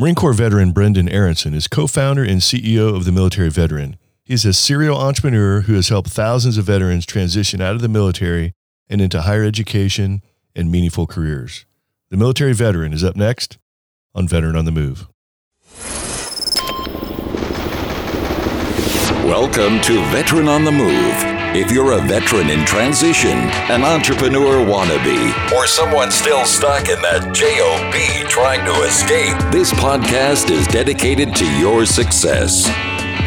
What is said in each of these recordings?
Marine Corps veteran Brendan Aronson is co founder and CEO of the Military Veteran. He's a serial entrepreneur who has helped thousands of veterans transition out of the military and into higher education and meaningful careers. The Military Veteran is up next on Veteran on the Move. Welcome to Veteran on the Move if you're a veteran in transition, an entrepreneur wannabe, or someone still stuck in that JOB trying to escape, this podcast is dedicated to your success.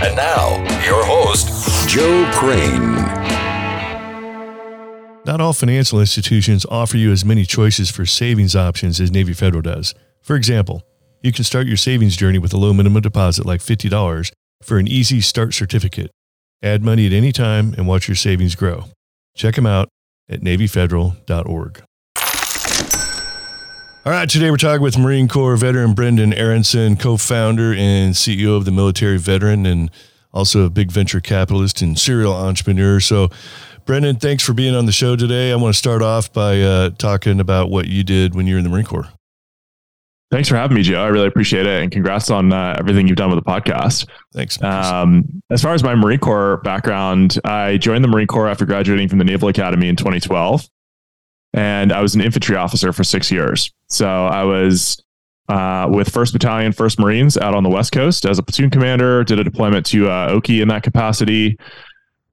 And now, your host, Joe Crane. Not all financial institutions offer you as many choices for savings options as Navy Federal does. For example, you can start your savings journey with a low minimum deposit like $50 for an easy start certificate. Add money at any time and watch your savings grow. Check them out at NavyFederal.org. All right, today we're talking with Marine Corps veteran Brendan Aronson, co founder and CEO of the Military Veteran, and also a big venture capitalist and serial entrepreneur. So, Brendan, thanks for being on the show today. I want to start off by uh, talking about what you did when you were in the Marine Corps. Thanks for having me, Joe. I really appreciate it, and congrats on uh, everything you've done with the podcast. Thanks. Um, as far as my Marine Corps background, I joined the Marine Corps after graduating from the Naval Academy in 2012, and I was an infantry officer for six years. So I was uh, with First Battalion, First Marines out on the West Coast as a platoon commander. Did a deployment to uh, Oki in that capacity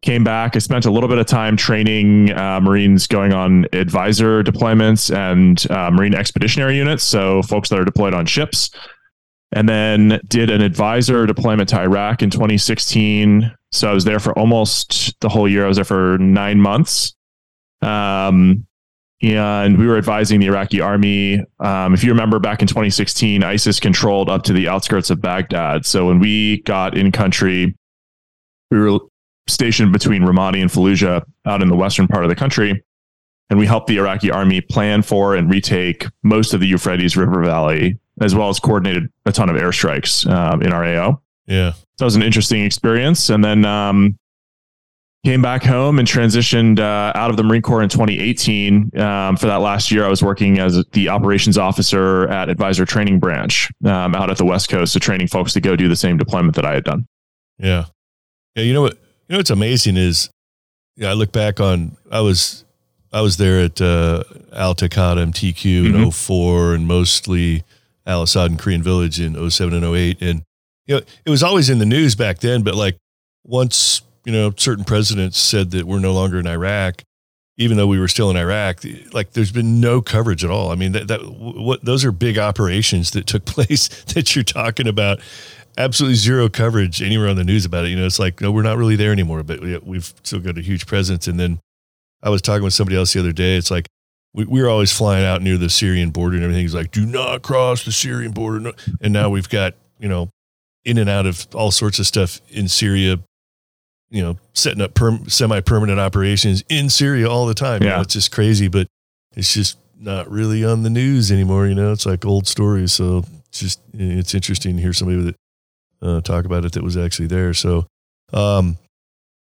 came back. I spent a little bit of time training uh, Marines going on advisor deployments and uh, Marine expeditionary units. So, folks that are deployed on ships. And then did an advisor deployment to Iraq in 2016. So, I was there for almost the whole year. I was there for nine months. Um, and we were advising the Iraqi army. Um, if you remember back in 2016, ISIS controlled up to the outskirts of Baghdad. So, when we got in country, we were stationed between Ramadi and Fallujah out in the western part of the country. And we helped the Iraqi army plan for and retake most of the Euphrates River Valley, as well as coordinated a ton of airstrikes um, in our AO. Yeah. So that was an interesting experience. And then um, came back home and transitioned uh, out of the Marine Corps in 2018. Um, for that last year, I was working as the operations officer at Advisor Training Branch um, out at the West Coast, so training folks to go do the same deployment that I had done. Yeah. Yeah. You know what? You know what's amazing is, yeah, I look back on I was I was there at uh, Al Takada MTQ mm-hmm. in 04 and mostly Al Asad and Korean Village in 07 and 08. And, you know, it was always in the news back then, but like once, you know, certain presidents said that we're no longer in Iraq, even though we were still in Iraq, like there's been no coverage at all. I mean, that, that what those are big operations that took place that you're talking about absolutely zero coverage anywhere on the news about it. You know, it's like, no, we're not really there anymore, but we, we've still got a huge presence. And then I was talking with somebody else the other day. It's like, we, we were always flying out near the Syrian border and everything. He's like, do not cross the Syrian border. And now we've got, you know, in and out of all sorts of stuff in Syria, you know, setting up perm, semi-permanent operations in Syria all the time. Yeah. You know, it's just crazy, but it's just not really on the news anymore. You know, it's like old stories. So it's just, it's interesting to hear somebody that uh, talk about it that was actually there. So, um,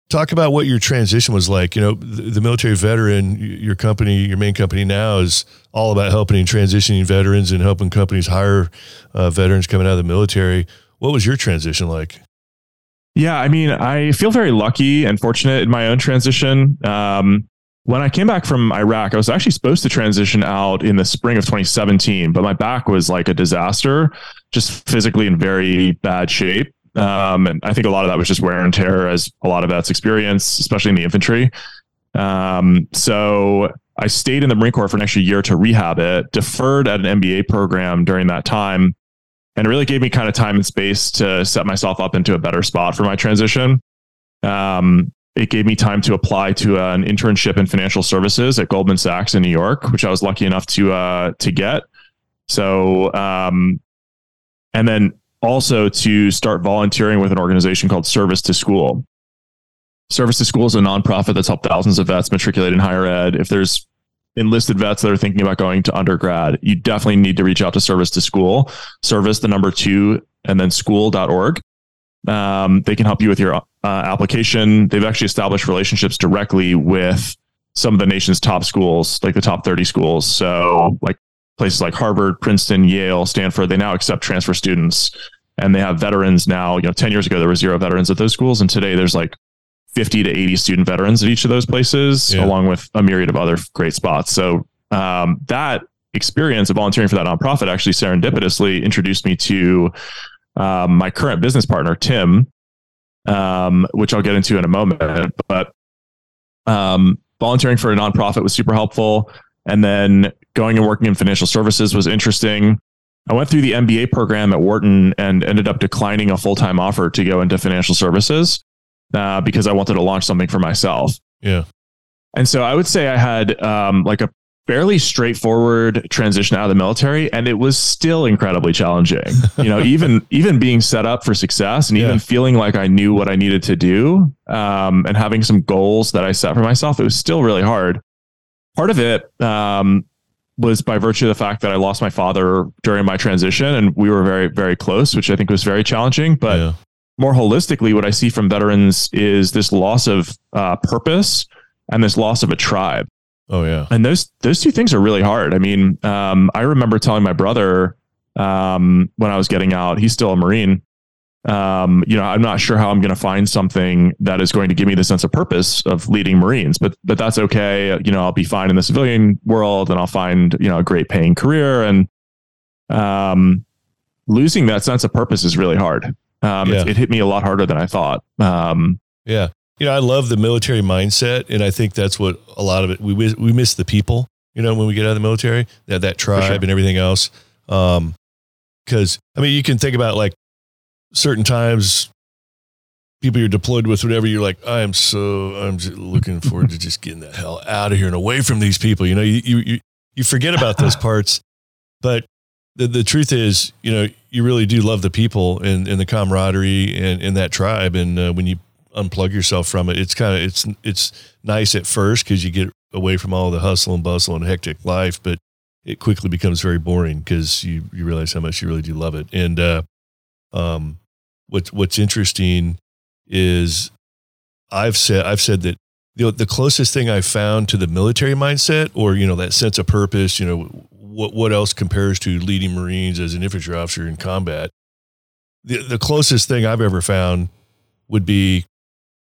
talk about what your transition was like. You know, the, the, military veteran, your company, your main company now is all about helping and transitioning veterans and helping companies hire uh, veterans coming out of the military. What was your transition like? Yeah, I mean, I feel very lucky and fortunate in my own transition. Um, when I came back from Iraq, I was actually supposed to transition out in the spring of 2017, but my back was like a disaster, just physically in very bad shape. Um, and I think a lot of that was just wear and tear, as a lot of that's experience, especially in the infantry. Um, so I stayed in the Marine Corps for an extra year to rehab it, deferred at an MBA program during that time, and it really gave me kind of time and space to set myself up into a better spot for my transition. Um, it gave me time to apply to uh, an internship in financial services at Goldman Sachs in New York, which I was lucky enough to uh, to get. So, um, and then also to start volunteering with an organization called Service to School. Service to School is a nonprofit that's helped thousands of vets matriculate in higher ed. If there's enlisted vets that are thinking about going to undergrad, you definitely need to reach out to Service to School. Service the number two and then school.org. Um, they can help you with your uh, application. They've actually established relationships directly with some of the nation's top schools, like the top 30 schools. So, like places like Harvard, Princeton, Yale, Stanford, they now accept transfer students and they have veterans now. You know, 10 years ago, there were zero veterans at those schools. And today there's like 50 to 80 student veterans at each of those places, yeah. along with a myriad of other great spots. So um, that experience of volunteering for that nonprofit actually serendipitously introduced me to um, my current business partner, Tim, um, which I'll get into in a moment. But um, volunteering for a nonprofit was super helpful. And then going and working in financial services was interesting. I went through the MBA program at Wharton and ended up declining a full time offer to go into financial services uh, because I wanted to launch something for myself. Yeah. And so I would say I had um, like a fairly straightforward transition out of the military and it was still incredibly challenging you know even even being set up for success and yeah. even feeling like i knew what i needed to do um, and having some goals that i set for myself it was still really hard part of it um, was by virtue of the fact that i lost my father during my transition and we were very very close which i think was very challenging but yeah. more holistically what i see from veterans is this loss of uh, purpose and this loss of a tribe Oh yeah. And those those two things are really hard. I mean, um, I remember telling my brother um, when I was getting out, he's still a Marine. Um, you know, I'm not sure how I'm going to find something that is going to give me the sense of purpose of leading Marines, but but that's okay. You know, I'll be fine in the civilian world, and I'll find you know a great paying career. And um, losing that sense of purpose is really hard. Um, yeah. it, it, hit me a lot harder than I thought. Um, yeah, you know, I love the military mindset, and I think that's what a lot of it. We we miss the people. You know, when we get out of the military, that that tribe sure. and everything else. Um, because I mean, you can think about like certain times, people you're deployed with, whatever. You're like, I am so I'm looking forward to just getting the hell out of here and away from these people. You know, you you you forget about those parts, but the, the truth is, you know, you really do love the people and, and the camaraderie and, and that tribe. And uh, when you unplug yourself from it. It's kind of it's it's nice at first because you get away from all the hustle and bustle and hectic life, but it quickly becomes very boring because you you realize how much you really do love it. And uh, um, what's what's interesting is I've said I've said that you know the closest thing I found to the military mindset or you know that sense of purpose, you know what what else compares to leading Marines as an infantry officer in combat. The the closest thing I've ever found would be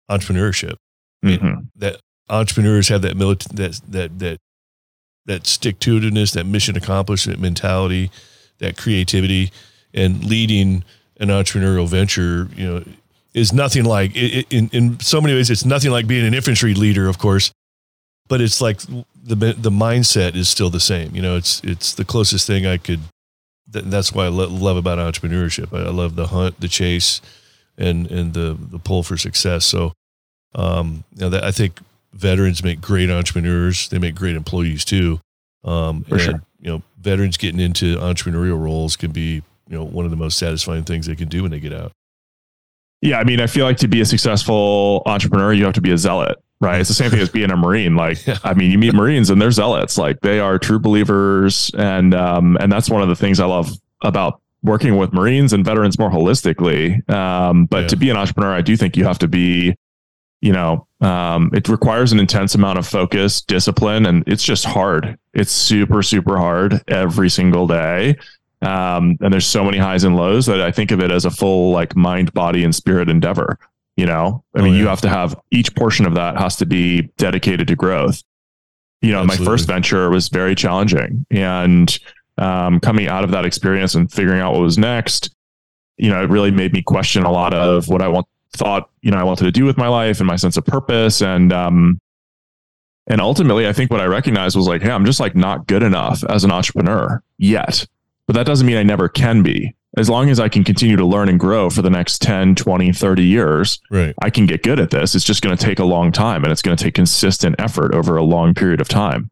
entrepreneurship. Mm-hmm. That entrepreneurs have that that that that that stick to itiveness, that mission accomplishment mentality, that creativity, and leading an entrepreneurial venture. You know, is nothing like it, in in so many ways. It's nothing like being an infantry leader, of course, but it's like the the mindset is still the same. You know, it's it's the closest thing I could. That's why I love about entrepreneurship. I love the hunt, the chase, and and the the pull for success. So um, you know, that, I think veterans make great entrepreneurs. They make great employees too. Um, For and, sure. You know, veterans getting into entrepreneurial roles can be, you know, one of the most satisfying things they can do when they get out. Yeah, I mean, I feel like to be a successful entrepreneur, you have to be a zealot, right? It's the same thing as being a Marine. Like, yeah. I mean, you meet Marines and they're zealots. Like, they are true believers, and um, and that's one of the things I love about working with Marines and veterans more holistically. Um, but yeah. to be an entrepreneur, I do think you have to be you know, um, it requires an intense amount of focus, discipline, and it's just hard. It's super, super hard every single day. Um, and there's so many highs and lows that I think of it as a full like mind, body, and spirit endeavor. You know, I oh, mean, yeah. you have to have each portion of that has to be dedicated to growth. You know, Absolutely. my first venture was very challenging, and um, coming out of that experience and figuring out what was next, you know, it really made me question a lot of what I want thought you know I wanted to do with my life and my sense of purpose. And um and ultimately I think what I recognized was like hey I'm just like not good enough as an entrepreneur yet. But that doesn't mean I never can be. As long as I can continue to learn and grow for the next 10 20 30 years right. I can get good at this. It's just going to take a long time and it's going to take consistent effort over a long period of time.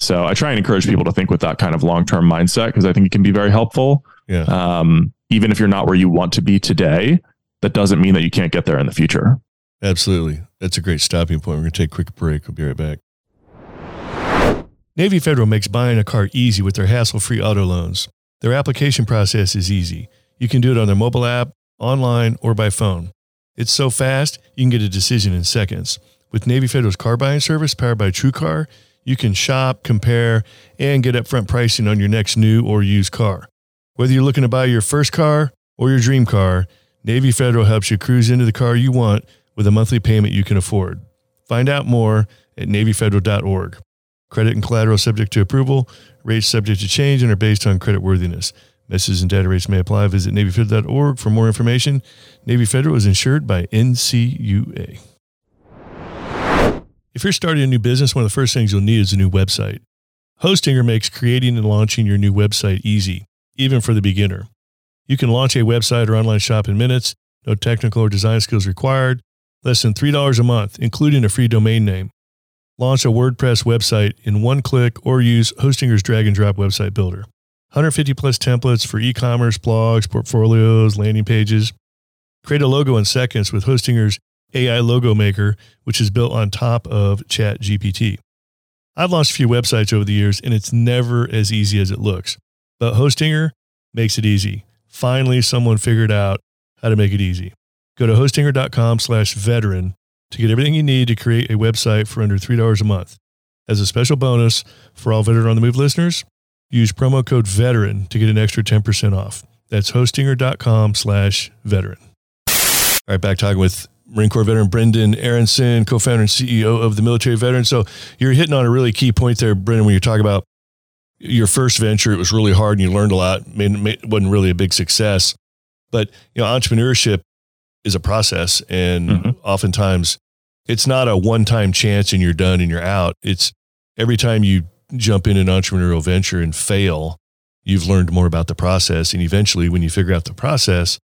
So I try and encourage people to think with that kind of long-term mindset because I think it can be very helpful. Yeah. Um even if you're not where you want to be today that doesn't mean that you can't get there in the future. Absolutely. That's a great stopping point. We're going to take a quick break. We'll be right back. Navy Federal makes buying a car easy with their hassle free auto loans. Their application process is easy. You can do it on their mobile app, online, or by phone. It's so fast, you can get a decision in seconds. With Navy Federal's car buying service powered by TrueCar, you can shop, compare, and get upfront pricing on your next new or used car. Whether you're looking to buy your first car or your dream car, Navy Federal helps you cruise into the car you want with a monthly payment you can afford. Find out more at NavyFederal.org. Credit and collateral subject to approval, rates subject to change, and are based on credit worthiness. Messages and data rates may apply. Visit NavyFederal.org for more information. Navy Federal is insured by NCUA. If you're starting a new business, one of the first things you'll need is a new website. Hostinger makes creating and launching your new website easy, even for the beginner. You can launch a website or online shop in minutes, no technical or design skills required, less than $3 a month, including a free domain name. Launch a WordPress website in one click or use Hostinger's drag and drop website builder. 150 plus templates for e commerce, blogs, portfolios, landing pages. Create a logo in seconds with Hostinger's AI Logo Maker, which is built on top of ChatGPT. I've launched a few websites over the years, and it's never as easy as it looks. But Hostinger makes it easy. Finally, someone figured out how to make it easy. Go to hostinger.com slash veteran to get everything you need to create a website for under $3 a month. As a special bonus for all Veteran on the Move listeners, use promo code VETERAN to get an extra 10% off. That's hostinger.com slash veteran. All right, back talking with Marine Corps veteran Brendan Aronson, co-founder and CEO of the Military Veteran. So you're hitting on a really key point there, Brendan, when you're talking about your first venture. It was really hard and you learned a lot. It wasn't really a big success, but you know, entrepreneurship is a process, and mm-hmm. oftentimes it's not a one-time chance and you're done and you're out. It's every time you jump in an entrepreneurial venture and fail, you've learned more about the process, and eventually, when you figure out the process,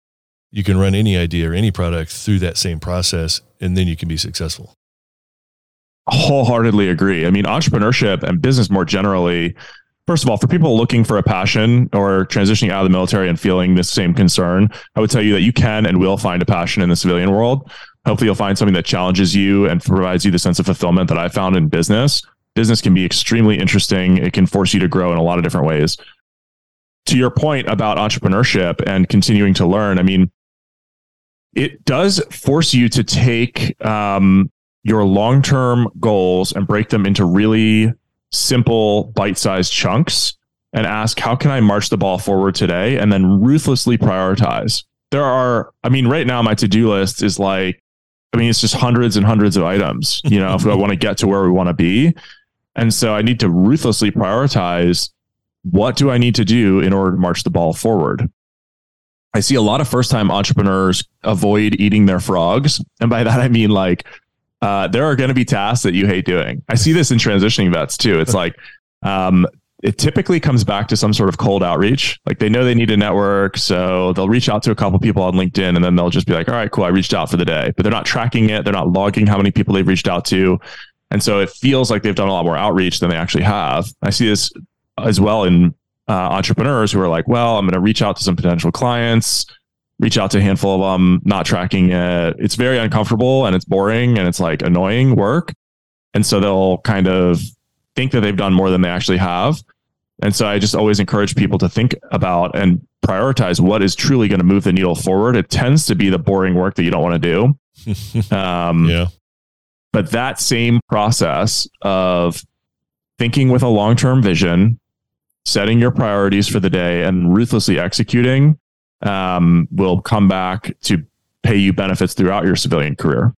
you can run any idea or any product through that same process and then you can be successful. Wholeheartedly agree. I mean, entrepreneurship and business more generally, first of all, for people looking for a passion or transitioning out of the military and feeling this same concern, I would tell you that you can and will find a passion in the civilian world. Hopefully, you'll find something that challenges you and provides you the sense of fulfillment that I found in business. Business can be extremely interesting. It can force you to grow in a lot of different ways. To your point about entrepreneurship and continuing to learn, I mean, it does force you to take um, your long term goals and break them into really simple, bite sized chunks and ask, how can I march the ball forward today? And then ruthlessly prioritize. There are, I mean, right now, my to do list is like, I mean, it's just hundreds and hundreds of items, you know, if I want to get to where we want to be. And so I need to ruthlessly prioritize what do I need to do in order to march the ball forward? I see a lot of first time entrepreneurs avoid eating their frogs. And by that, I mean like, uh, there are going to be tasks that you hate doing. I see this in transitioning vets too. It's like, um, it typically comes back to some sort of cold outreach. Like they know they need a network, so they'll reach out to a couple people on LinkedIn and then they'll just be like, all right, cool, I reached out for the day. But they're not tracking it, they're not logging how many people they've reached out to. And so it feels like they've done a lot more outreach than they actually have. I see this as well in uh, entrepreneurs who are like, well, I'm going to reach out to some potential clients, reach out to a handful of them, not tracking it. It's very uncomfortable and it's boring and it's like annoying work. And so they'll kind of think that they've done more than they actually have. And so I just always encourage people to think about and prioritize what is truly going to move the needle forward. It tends to be the boring work that you don't want to do. um, yeah. But that same process of thinking with a long term vision, setting your priorities for the day and ruthlessly executing um, will come back to pay you benefits throughout your civilian career.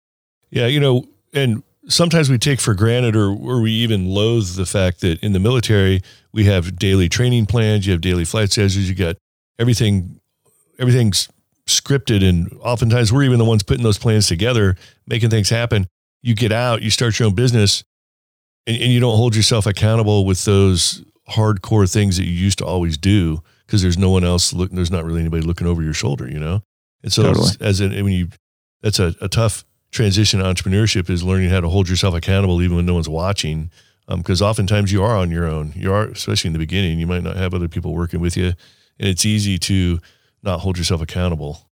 Yeah, you know, and sometimes we take for granted or, or we even loathe the fact that in the military we have daily training plans, you have daily flight schedules, you got everything everything's scripted and oftentimes we're even the ones putting those plans together, making things happen. You get out, you start your own business and, and you don't hold yourself accountable with those hardcore things that you used to always do because there's no one else looking. There's not really anybody looking over your shoulder, you know. And so, totally. as, in, when you, that's a, a tough transition. Entrepreneurship is learning how to hold yourself accountable even when no one's watching. Because um, oftentimes you are on your own. You are, especially in the beginning. You might not have other people working with you, and it's easy to not hold yourself accountable.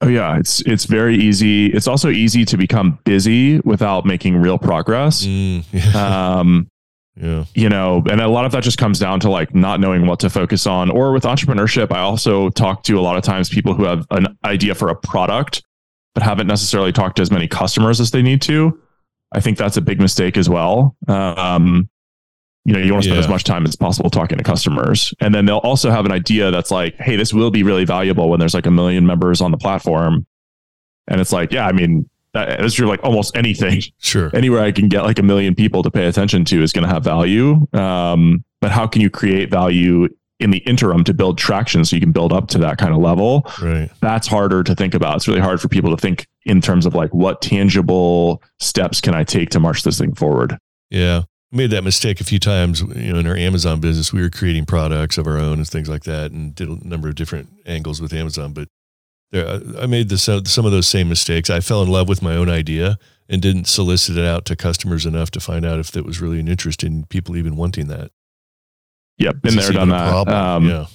Oh yeah, it's it's very easy. It's also easy to become busy without making real progress. Mm, yeah. Um, yeah. You know, and a lot of that just comes down to like not knowing what to focus on. Or with entrepreneurship, I also talk to a lot of times people who have an idea for a product, but haven't necessarily talked to as many customers as they need to. I think that's a big mistake as well. Um, you know, you want to spend Yeah. as much time as possible talking to customers. And then they'll also have an idea that's like, hey, this will be really valuable when there's like a million members on the platform. And it's like, yeah, I mean, that's true. Like almost anything, Sure. anywhere I can get like a million people to pay attention to is going to have value. Um, but how can you create value in the interim to build traction so you can build up to that kind of level? Right. That's harder to think about. It's really hard for people to think in terms of like what tangible steps can I take to march this thing forward. Yeah. We made that mistake a few times, you know, in our Amazon business. We were creating products of our own and things like that and did a number of different angles with Amazon. But there, I- made the, some of those same mistakes. I fell in love with my own idea and didn't solicit it out to customers enough to find out if there was really an interest in people even wanting that. Yeah, been there, done that. Um, yeah.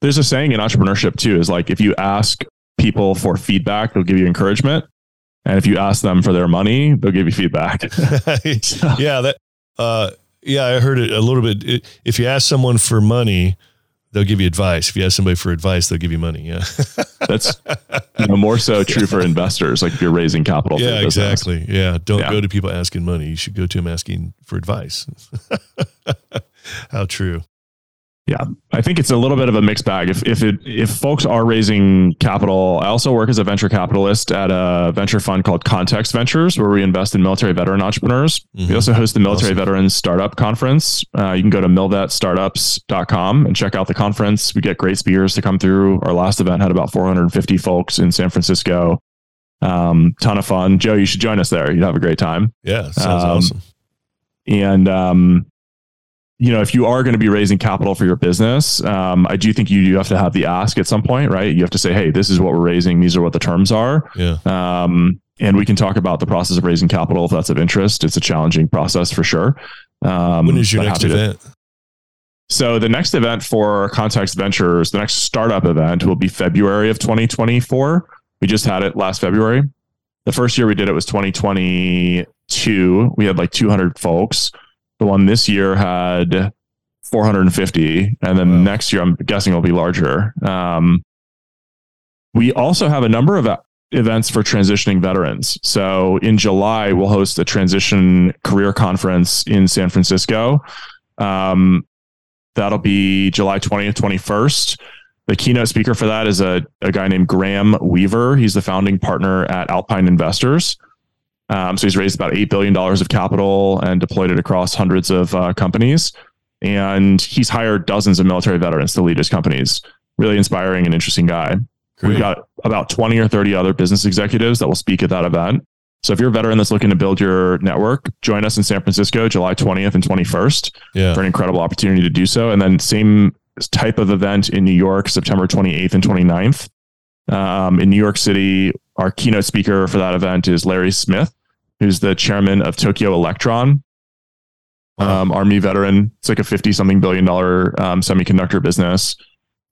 There's a saying in entrepreneurship too is like if you ask people for feedback, they'll give you encouragement. And if you ask them for their money, they'll give you feedback. yeah, that. Uh, yeah, I heard it a little bit. It, if you ask someone for money, they'll give you advice. If you ask somebody for advice, they'll give you money. Yeah, That's you know, more so true for investors. Like if you're raising capital. yeah, exactly. Yeah, don't Yeah. go to people asking money. You should go to them asking for advice. How true. Yeah, I think it's a little bit of a mixed bag. If if it if folks are raising capital, I also work as a venture capitalist at a venture fund called Context Ventures, where we invest in military veteran entrepreneurs. We Mhm. also host the Military Awesome. Veterans Startup Conference. Uh, you can go to milvetstartups.com and check out the conference. We get great speakers to come through. Our last event had about 450 folks in San Francisco. Um, ton of fun. Joe, you should join us there. You'd have a great time. Yeah, sounds Um, awesome. And um, you know, if you are going to be raising capital for your business, um, I do think you do have to have the ask at some point, right? You have to say, "Hey, this is what we're raising. These are what the terms are." Yeah, Um, and we can talk about the process of raising capital if that's of interest. It's a challenging process for sure. Um, when is your next happy to- event? so the next event for Context Ventures, the next startup event will be February of 2024. We just had it last February. The first year we did it was 2022. We had like 200 folks. The one this year had 450, and then Wow. next year I'm guessing it'll be larger. Um, we also have a number of events for transitioning veterans. So in July we'll host a transition career conference in San Francisco. Um, That'll be July 20th, 21st. The keynote speaker for that is a, a guy named Graham Weaver. He's the founding partner at Alpine Investors. Um, so he's raised about $8 billion of capital and deployed it across hundreds of uh, companies. And he's hired dozens of military veterans to lead his companies. Really inspiring and interesting guy. Great. We've got about 20 or 30 other business executives that will speak at that event. So if you're a veteran that's looking to build your network, join us in San Francisco, July 20th and 21st yeah, for an incredible opportunity to do so. And then same type of event in New York, September 28th and 29th. Um, in New York City, our keynote speaker for that event is Larry Smith, who's the chairman of Tokyo Electron, Wow. um, Army veteran. It's like a 50 something billion dollar um, semiconductor business.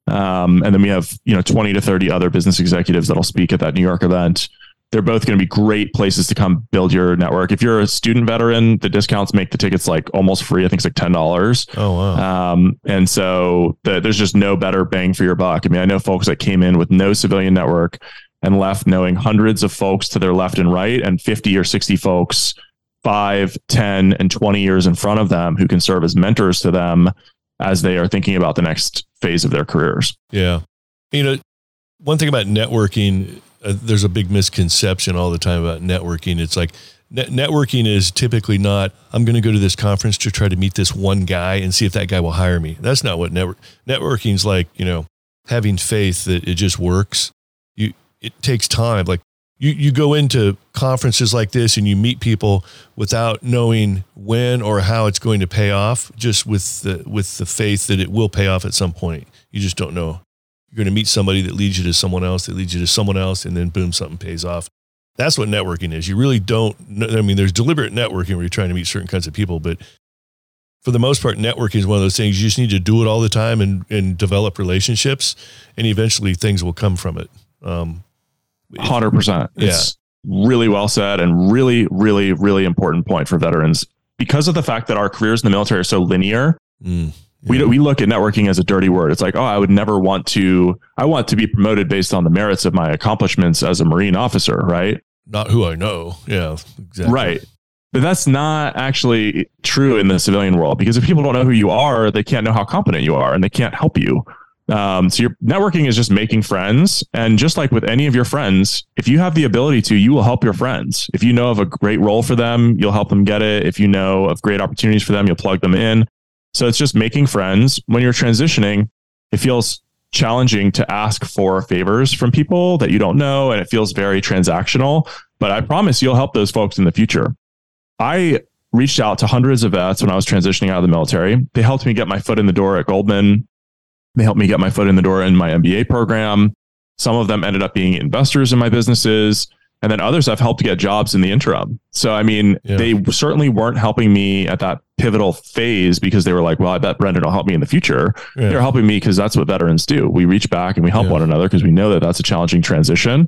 Um, and then we have, you know, 20 to 30 other business executives that'll speak at that New York event. They're both going to be great places to come build your network. If you're a student veteran, the discounts make the tickets like almost free. I think it's like $10. oh wow, Um, and so the, there's just no better bang for your buck. I mean, I know folks that came in with no civilian network and left knowing hundreds of folks to their left and right and 50 or 60 folks, five, 10, and 20 years in front of them who can serve as mentors to them as they are thinking about the next phase of their careers. yeah. You know, one thing about networking, uh, there's a big misconception all the time about networking. It's like net- networking is typically not. I'm going to go to this conference to try to meet this one guy and see if that guy will hire me. That's not what network networking is like. You know, having faith that it just works. It takes time. Like you you go into conferences like this and you meet people without knowing when or how it's going to pay off. Just with the with the faith that it will pay off at some point. You just don't know. You're going to meet somebody that leads you to someone else, that leads you to someone else, and then boom, something pays off. That's what networking is. You really don't. Know, I mean, there's deliberate networking where you're trying to meet certain kinds of people, but for the most part, networking is one of those things you just need to do it all the time and, and develop relationships, and eventually things will come from it. Um, Hundred percent. It's really well said and really, really, really important point for veterans because of the fact that our careers in the military are so linear. mm, We we look at networking as a dirty word. It's like, oh, I would never want to. I want to be promoted based on the merits of my accomplishments as a Marine officer, right? not who I know. Yeah, exactly. Right. But that's not actually true in the civilian world because if people don't know who you are, they can't know how competent you are and they can't help you. Um, so your networking is just making friends. And just like with any of your friends, if you have the ability to, you will help your friends. If you know of a great role for them, you'll help them get it. If you know of great opportunities for them, you'll plug them in. So it's just making friends. When you're transitioning, it feels challenging to ask for favors from people that you don't know. And it feels very transactional. But I promise you'll help those folks in the future. I reached out to hundreds of vets when I was transitioning out of the military. They helped me get my foot in the door at Goldman. They helped me get my foot in the door in my MBA program. Some of them ended up being investors in my businesses. And then others I've helped get jobs in the interim. So, I mean, yeah. they certainly weren't helping me at that pivotal phase because they were like, well, I bet Brendan will help me in the future. Yeah. They're helping me because that's what veterans do. We reach back and we help yeah. one another because we know that that's a challenging transition.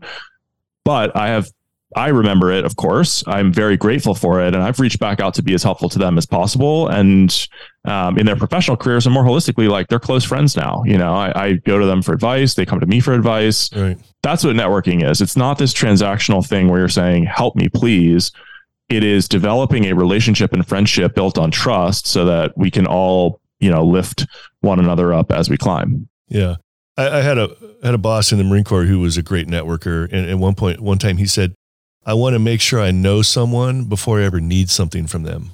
But I have I remember it, of course. I'm very grateful for it. And I've reached back out to be as helpful to them as possible. And um, in their professional careers and more holistically, like they're close friends now. You know, I, I, go to them for advice. They come to me for advice. Right. That's what networking is. It's not this transactional thing where you're saying, help me, please. It is developing a relationship and friendship built on trust so that we can all, you know, lift one another up as we climb. Yeah. I, I had a had a boss in the Marine Corps who was a great networker. And at one point, one time he said, I want to make sure I know someone before I ever need something from them.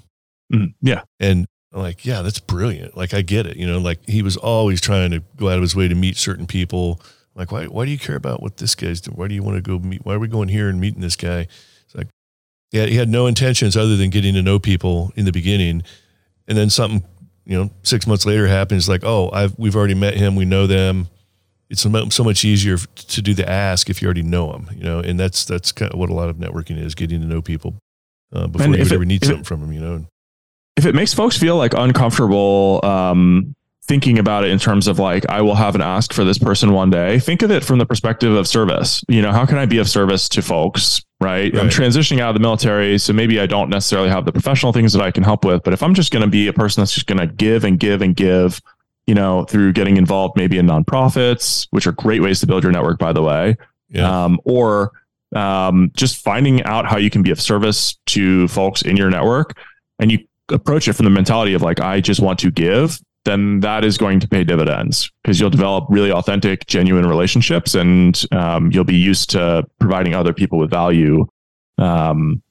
Mm, yeah. And I'm like, yeah, that's brilliant. Like, I get it. You know, like he was always trying to go out of his way to meet certain people. I'm like, why, why do you care about what this guy's doing? Why do you want to go meet? Why are we going here and meeting this guy? It's like, yeah, he had no intentions other than getting to know people in the beginning. And then something, you know, six months later happens like, oh, I've, we've already met him. We know them it's so much easier to do the ask if you already know them, you know, and that's that's kind of what a lot of networking is, getting to know people uh, before and you ever need something it, from them, you know. If it makes folks feel like uncomfortable um, thinking about it in terms of like, I will have an ask for this person one day, think of it from the perspective of service. You know, how can I be of service to folks? Right? right. I'm transitioning out of the military, so maybe I don't necessarily have the professional things that I can help with, but if I'm just going to be a person that's just going to give and give and give you know, through getting involved maybe in nonprofits, which are great ways to build your network, by the way, yeah. um, or um, just finding out how you can be of service to folks in your network and you approach it from the mentality of like, I just want to give, then that is going to pay dividends because you'll develop really authentic, genuine relationships and um, you'll be used to providing other people with value. Um,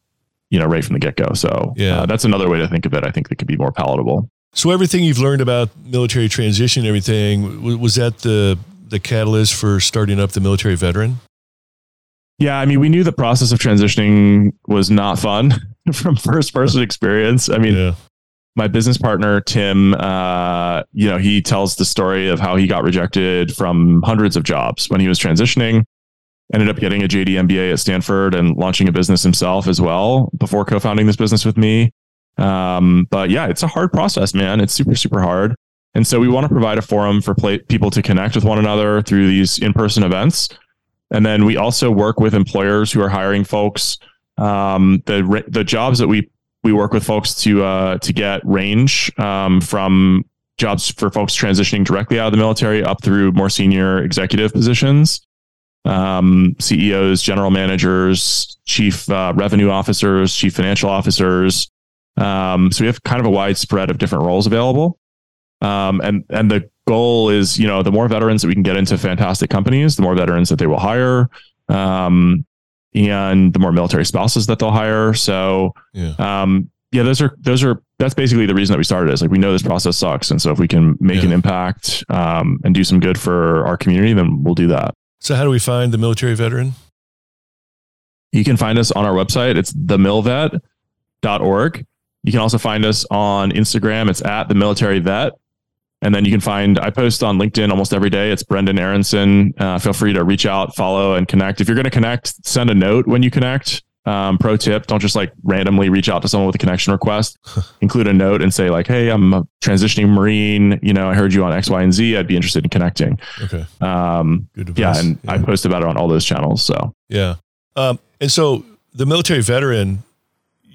you know, right from the get go. So yeah, uh, that's another way to think of it. I think that could be more palatable. So everything you've learned about military transition, everything was that the the catalyst for starting up the military veteran? Yeah, I mean, we knew the process of transitioning was not fun from first person experience. I mean, yeah. my business partner Tim, uh, you know, he tells the story of how he got rejected from hundreds of jobs when he was transitioning. Ended up getting a JD MBA at Stanford and launching a business himself as well before co-founding this business with me. Um, but yeah, it's a hard process, man. It's super, super hard. And so we want to provide a forum for play- people to connect with one another through these in person events. And then we also work with employers who are hiring folks. Um, the the jobs that we we work with folks to uh, to get range um, from jobs for folks transitioning directly out of the military up through more senior executive positions, um, CEOs, general managers, chief uh, revenue officers, chief financial officers, um, so we have kind of a wide spread of different roles available. Um, and and the goal is, you know, the more veterans that we can get into fantastic companies, the more veterans that they will hire, um, and the more military spouses that they'll hire. So, yeah. Um, yeah, those are those are that's basically the reason that we started. Is like we know this process sucks, and so if we can make yeah. an impact um, and do some good for our community, then we'll do that. So, how do we find the military veteran? You can find us on our website. It's themilvet.org. You can also find us on Instagram. It's at the military vet. And then you can find, I post on LinkedIn almost every day. It's Brendan Aronson. Uh, feel free to reach out, follow, and connect. If you're going to connect, send a note when you connect. Um, pro tip don't just like randomly reach out to someone with a connection request. Include a note and say, like, hey, I'm a transitioning Marine. You know, I heard you on X, Y, and Z. I'd be interested in connecting. Okay. Um, Good yeah. And yeah. I post about it on all those channels. So, yeah. Um, and so the military veteran,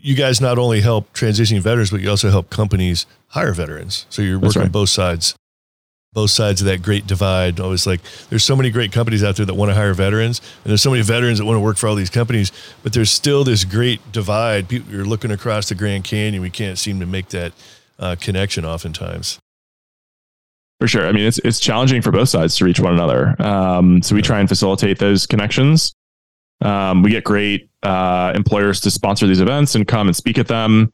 you guys not only help transitioning veterans, but you also help companies hire veterans. So you're working right. both sides. both sides of that great divide. Always like there's so many great companies out there that want to hire veterans, and there's so many veterans that want to work for all these companies, but there's still this great divide. People, you're looking across the Grand Canyon, we can't seem to make that uh, connection oftentimes. For sure. I mean, it's it's challenging for both sides to reach one another. Um, so we try and facilitate those connections. Um, we get great uh, employers to sponsor these events and come and speak at them.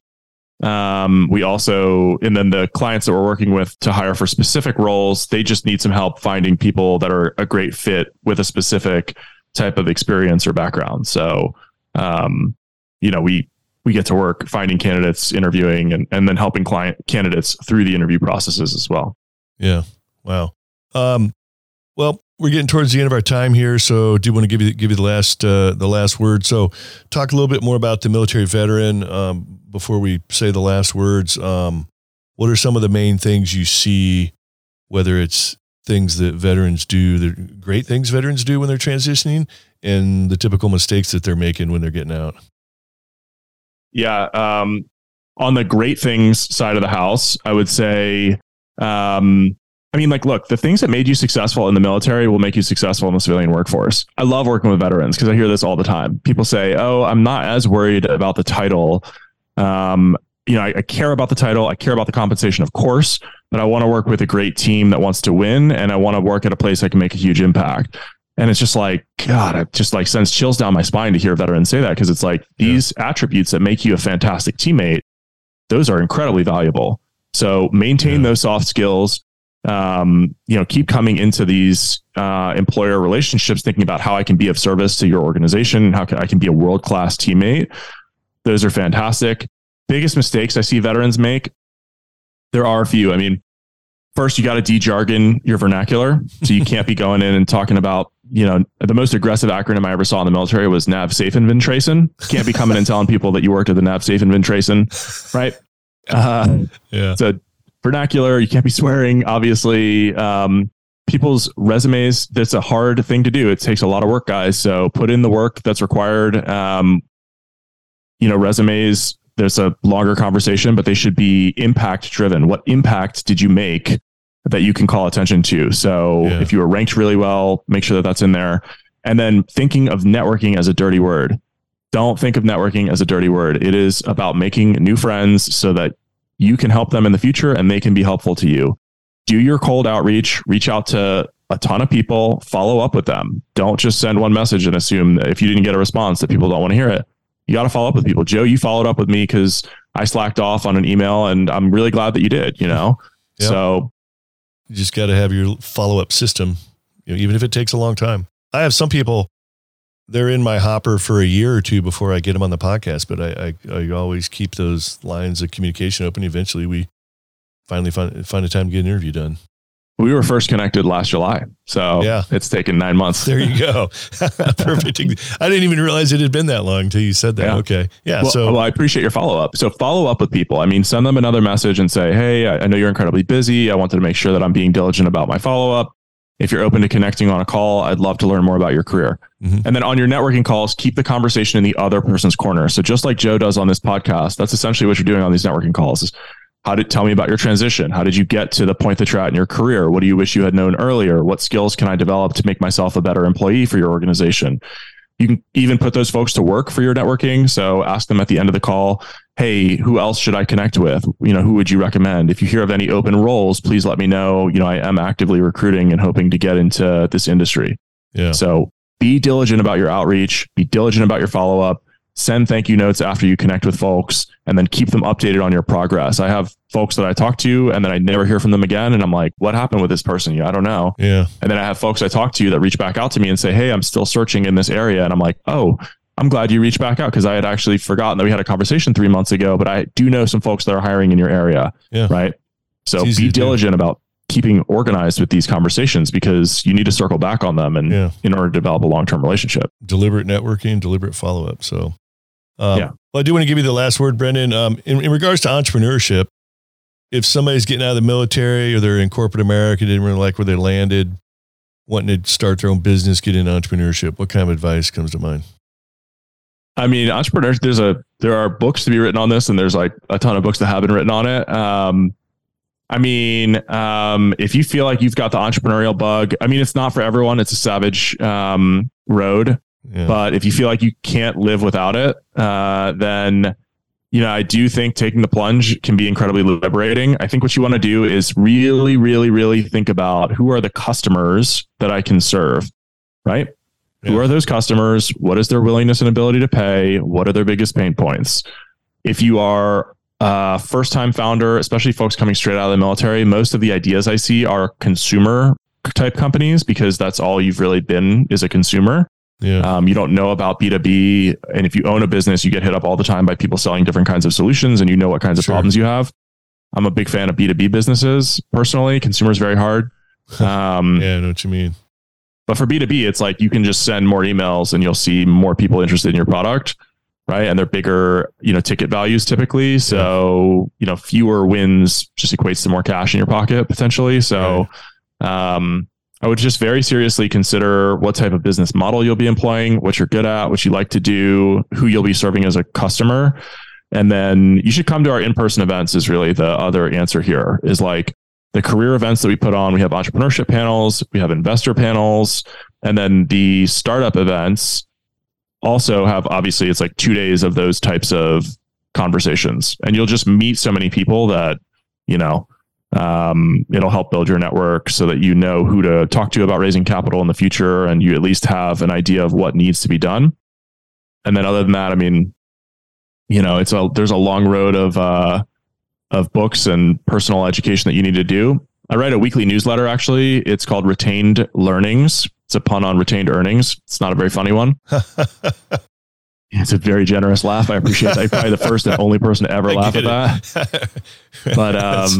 Um, we also, and then the clients that we're working with to hire for specific roles, they just need some help finding people that are a great fit with a specific type of experience or background. So, um, you know, we we get to work finding candidates, interviewing, and and then helping client candidates through the interview processes as well. Yeah. Wow. Um, well, we're getting towards the end of our time here, so do want to give you give you the last uh, the last word. So, talk a little bit more about the military veteran um, before we say the last words. Um, what are some of the main things you see, whether it's things that veterans do, the great things veterans do when they're transitioning, and the typical mistakes that they're making when they're getting out? Yeah. Um, on the great things side of the house, I would say um, I mean, like, look, the things that made you successful in the military will make you successful in the civilian workforce. I love working with veterans because I hear this all the time. People say, "Oh, I'm not as worried about the title." Um, you know, I, I, care about the title. I care about the compensation, of course, but I want to work with a great team that wants to win, and I want to work at a place I can make a huge impact. And it's just like, God, it just like sends chills down my spine to hear veterans say that because it's like these yeah. attributes that make you a fantastic teammate, those are incredibly valuable. So maintain yeah. those soft skills. Um, you know, keep coming into these uh, employer relationships, thinking about how I can be of service to your organization, how can, I can be a world class teammate. Those are fantastic. Biggest mistakes I see veterans make. There are a few. I mean, first you got to de-jargon your vernacular, so you can't be going in and talking about you know the most aggressive acronym I ever saw in the military was NAVSAFENVTRACEN. Can't be coming and telling people that you worked at the NAVSAFENVTRACEN, right? Uh, yeah. So vernacular. You can't be swearing, obviously. Um, people's resumes, that's a hard thing to do. It takes a lot of work, guys. So put in the work that's required. Um, you know, resumes, there's a longer conversation, but they should be impact driven. What impact did you make that you can call attention to? So yeah. if you were ranked really well, make sure that that's in there. And then thinking of networking as a dirty word don't think of networking as a dirty word. It is about making new friends so that you can help them in the future and they can be helpful to you. Do your cold outreach, reach out to a ton of people, follow up with them. Don't just send one message and assume that if you didn't get a response that people don't want to hear it. You got to follow up with people. Joe, you followed up with me because I slacked off on an email and I'm really glad that you did, you know? Yep. So you just got to have your follow up system, you know, even if it takes a long time. I have some people they're in my hopper for a year or two before I get them on the podcast. But I, I, I always keep those lines of communication open. Eventually, we finally find find a time to get an interview done. We were first connected last July, so yeah, it's taken nine months. There you go, perfect. I didn't even realize it had been that long until you said that. Yeah. Okay, yeah. Well, so, well, I appreciate your follow up. So follow up with people. I mean, send them another message and say, "Hey, I know you're incredibly busy. I wanted to make sure that I'm being diligent about my follow up if you're open to connecting on a call, I'd love to learn more about your career. Mm-hmm. And then on your networking calls, keep the conversation in the other person's corner. So just like Joe does on this podcast, that's essentially what you're doing on these networking calls is how did tell me about your transition? How did you get to the point that you're at in your career? What do you wish you had known earlier? What skills can I develop to make myself a better employee for your organization? You can even put those folks to work for your networking. So ask them at the end of the call, hey, who else should I connect with? You know, who would you recommend? If you hear of any open roles, please let me know. You know, I am actively recruiting and hoping to get into this industry. Yeah. So be diligent about your outreach, be diligent about your follow up, send thank you notes after you connect with folks and then keep them updated on your progress. I have folks that I talk to and then I never hear from them again. And I'm like, what happened with this person? Yeah, I don't know. Yeah. And then I have folks I talk to that reach back out to me and say, Hey, I'm still searching in this area. And I'm like, Oh, I'm glad you reached back out because I had actually forgotten that we had a conversation three months ago, but I do know some folks that are hiring in your area. Yeah. Right. So be diligent do. about keeping organized with these conversations because you need to circle back on them and yeah. in order to develop a long-term relationship. Deliberate networking, deliberate follow-up. So um, yeah. Well, I do want to give you the last word, Brendan. Um, in, in, regards to entrepreneurship, if somebody's getting out of the military or they're in corporate America, didn't really like where they landed, wanting to start their own business, get into entrepreneurship, what kind of advice comes to mind? I mean, entrepreneurs. There's a there are books to be written on this, and there's like a ton of books that have been written on it. Um, I mean, um, if you feel like you've got the entrepreneurial bug, I mean, it's not for everyone. It's a savage um, road. Yeah. But if you feel like you can't live without it, uh, then you know I do think taking the plunge can be incredibly liberating. I think what you want to do is really, really, really think about who are the customers that I can serve, right? Yeah. Who are those customers? What is their willingness and ability to pay? What are their biggest pain points? If you are a first time founder, especially folks coming straight out of the military, most of the ideas I see are consumer type companies because that's all you've really been is a consumer. Yeah. Um, you don't know about B2B. And if you own a business, you get hit up all the time by people selling different kinds of solutions and you know what kinds of sure. problems you have. I'm a big fan of B2B businesses personally. Consumer is very hard. Um, yeah, I know what you mean. But for B2B, it's like you can just send more emails and you'll see more people interested in your product right? And they're bigger, you know, ticket values typically. So, you know, fewer wins just equates to more cash in your pocket potentially. So, um, I would just very seriously consider what type of business model you'll be employing, what you're good at, what you like to do, who you'll be serving as a customer. And then you should come to our in-person events is really the other answer here is like the career events that we put on. We have entrepreneurship panels, we have investor panels, and then the startup events also have obviously it's like two days of those types of conversations. And you'll just meet so many people that you know um, it'll help build your network so that you know who to talk to about raising capital in the future and you at least have an idea of what needs to be done. And then other than that i mean you know it's a there's a long road of uh of books and personal education that you need to do. I write a weekly newsletter actually. It's called retained learnings it's a pun on retained earnings. It's not a very funny one. it's a very generous laugh. I appreciate that. I'm probably the first and only person to ever laugh at that. But um,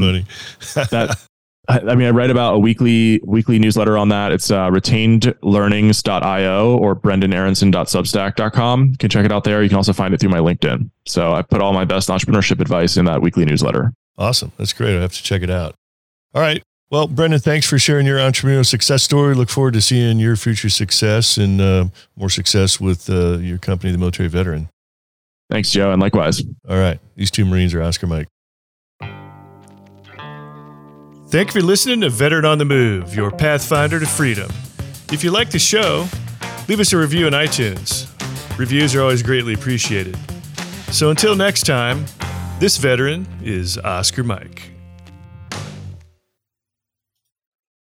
that I mean, I write about a weekly weekly newsletter on that. It's uh, retainedlearnings.io or brendanaronson.substack.com. You can check it out there. You can also find it through my LinkedIn. So I put all my best entrepreneurship advice in that weekly newsletter. Awesome. That's great. I have to check it out. All right. Well, Brendan, thanks for sharing your entrepreneurial success story. Look forward to seeing your future success and uh, more success with uh, your company, the Military Veteran. Thanks, Joe, and likewise. All right. These two Marines are Oscar Mike. Thank you for listening to Veteran on the Move, your pathfinder to freedom. If you like the show, leave us a review on iTunes. Reviews are always greatly appreciated. So until next time, this veteran is Oscar Mike.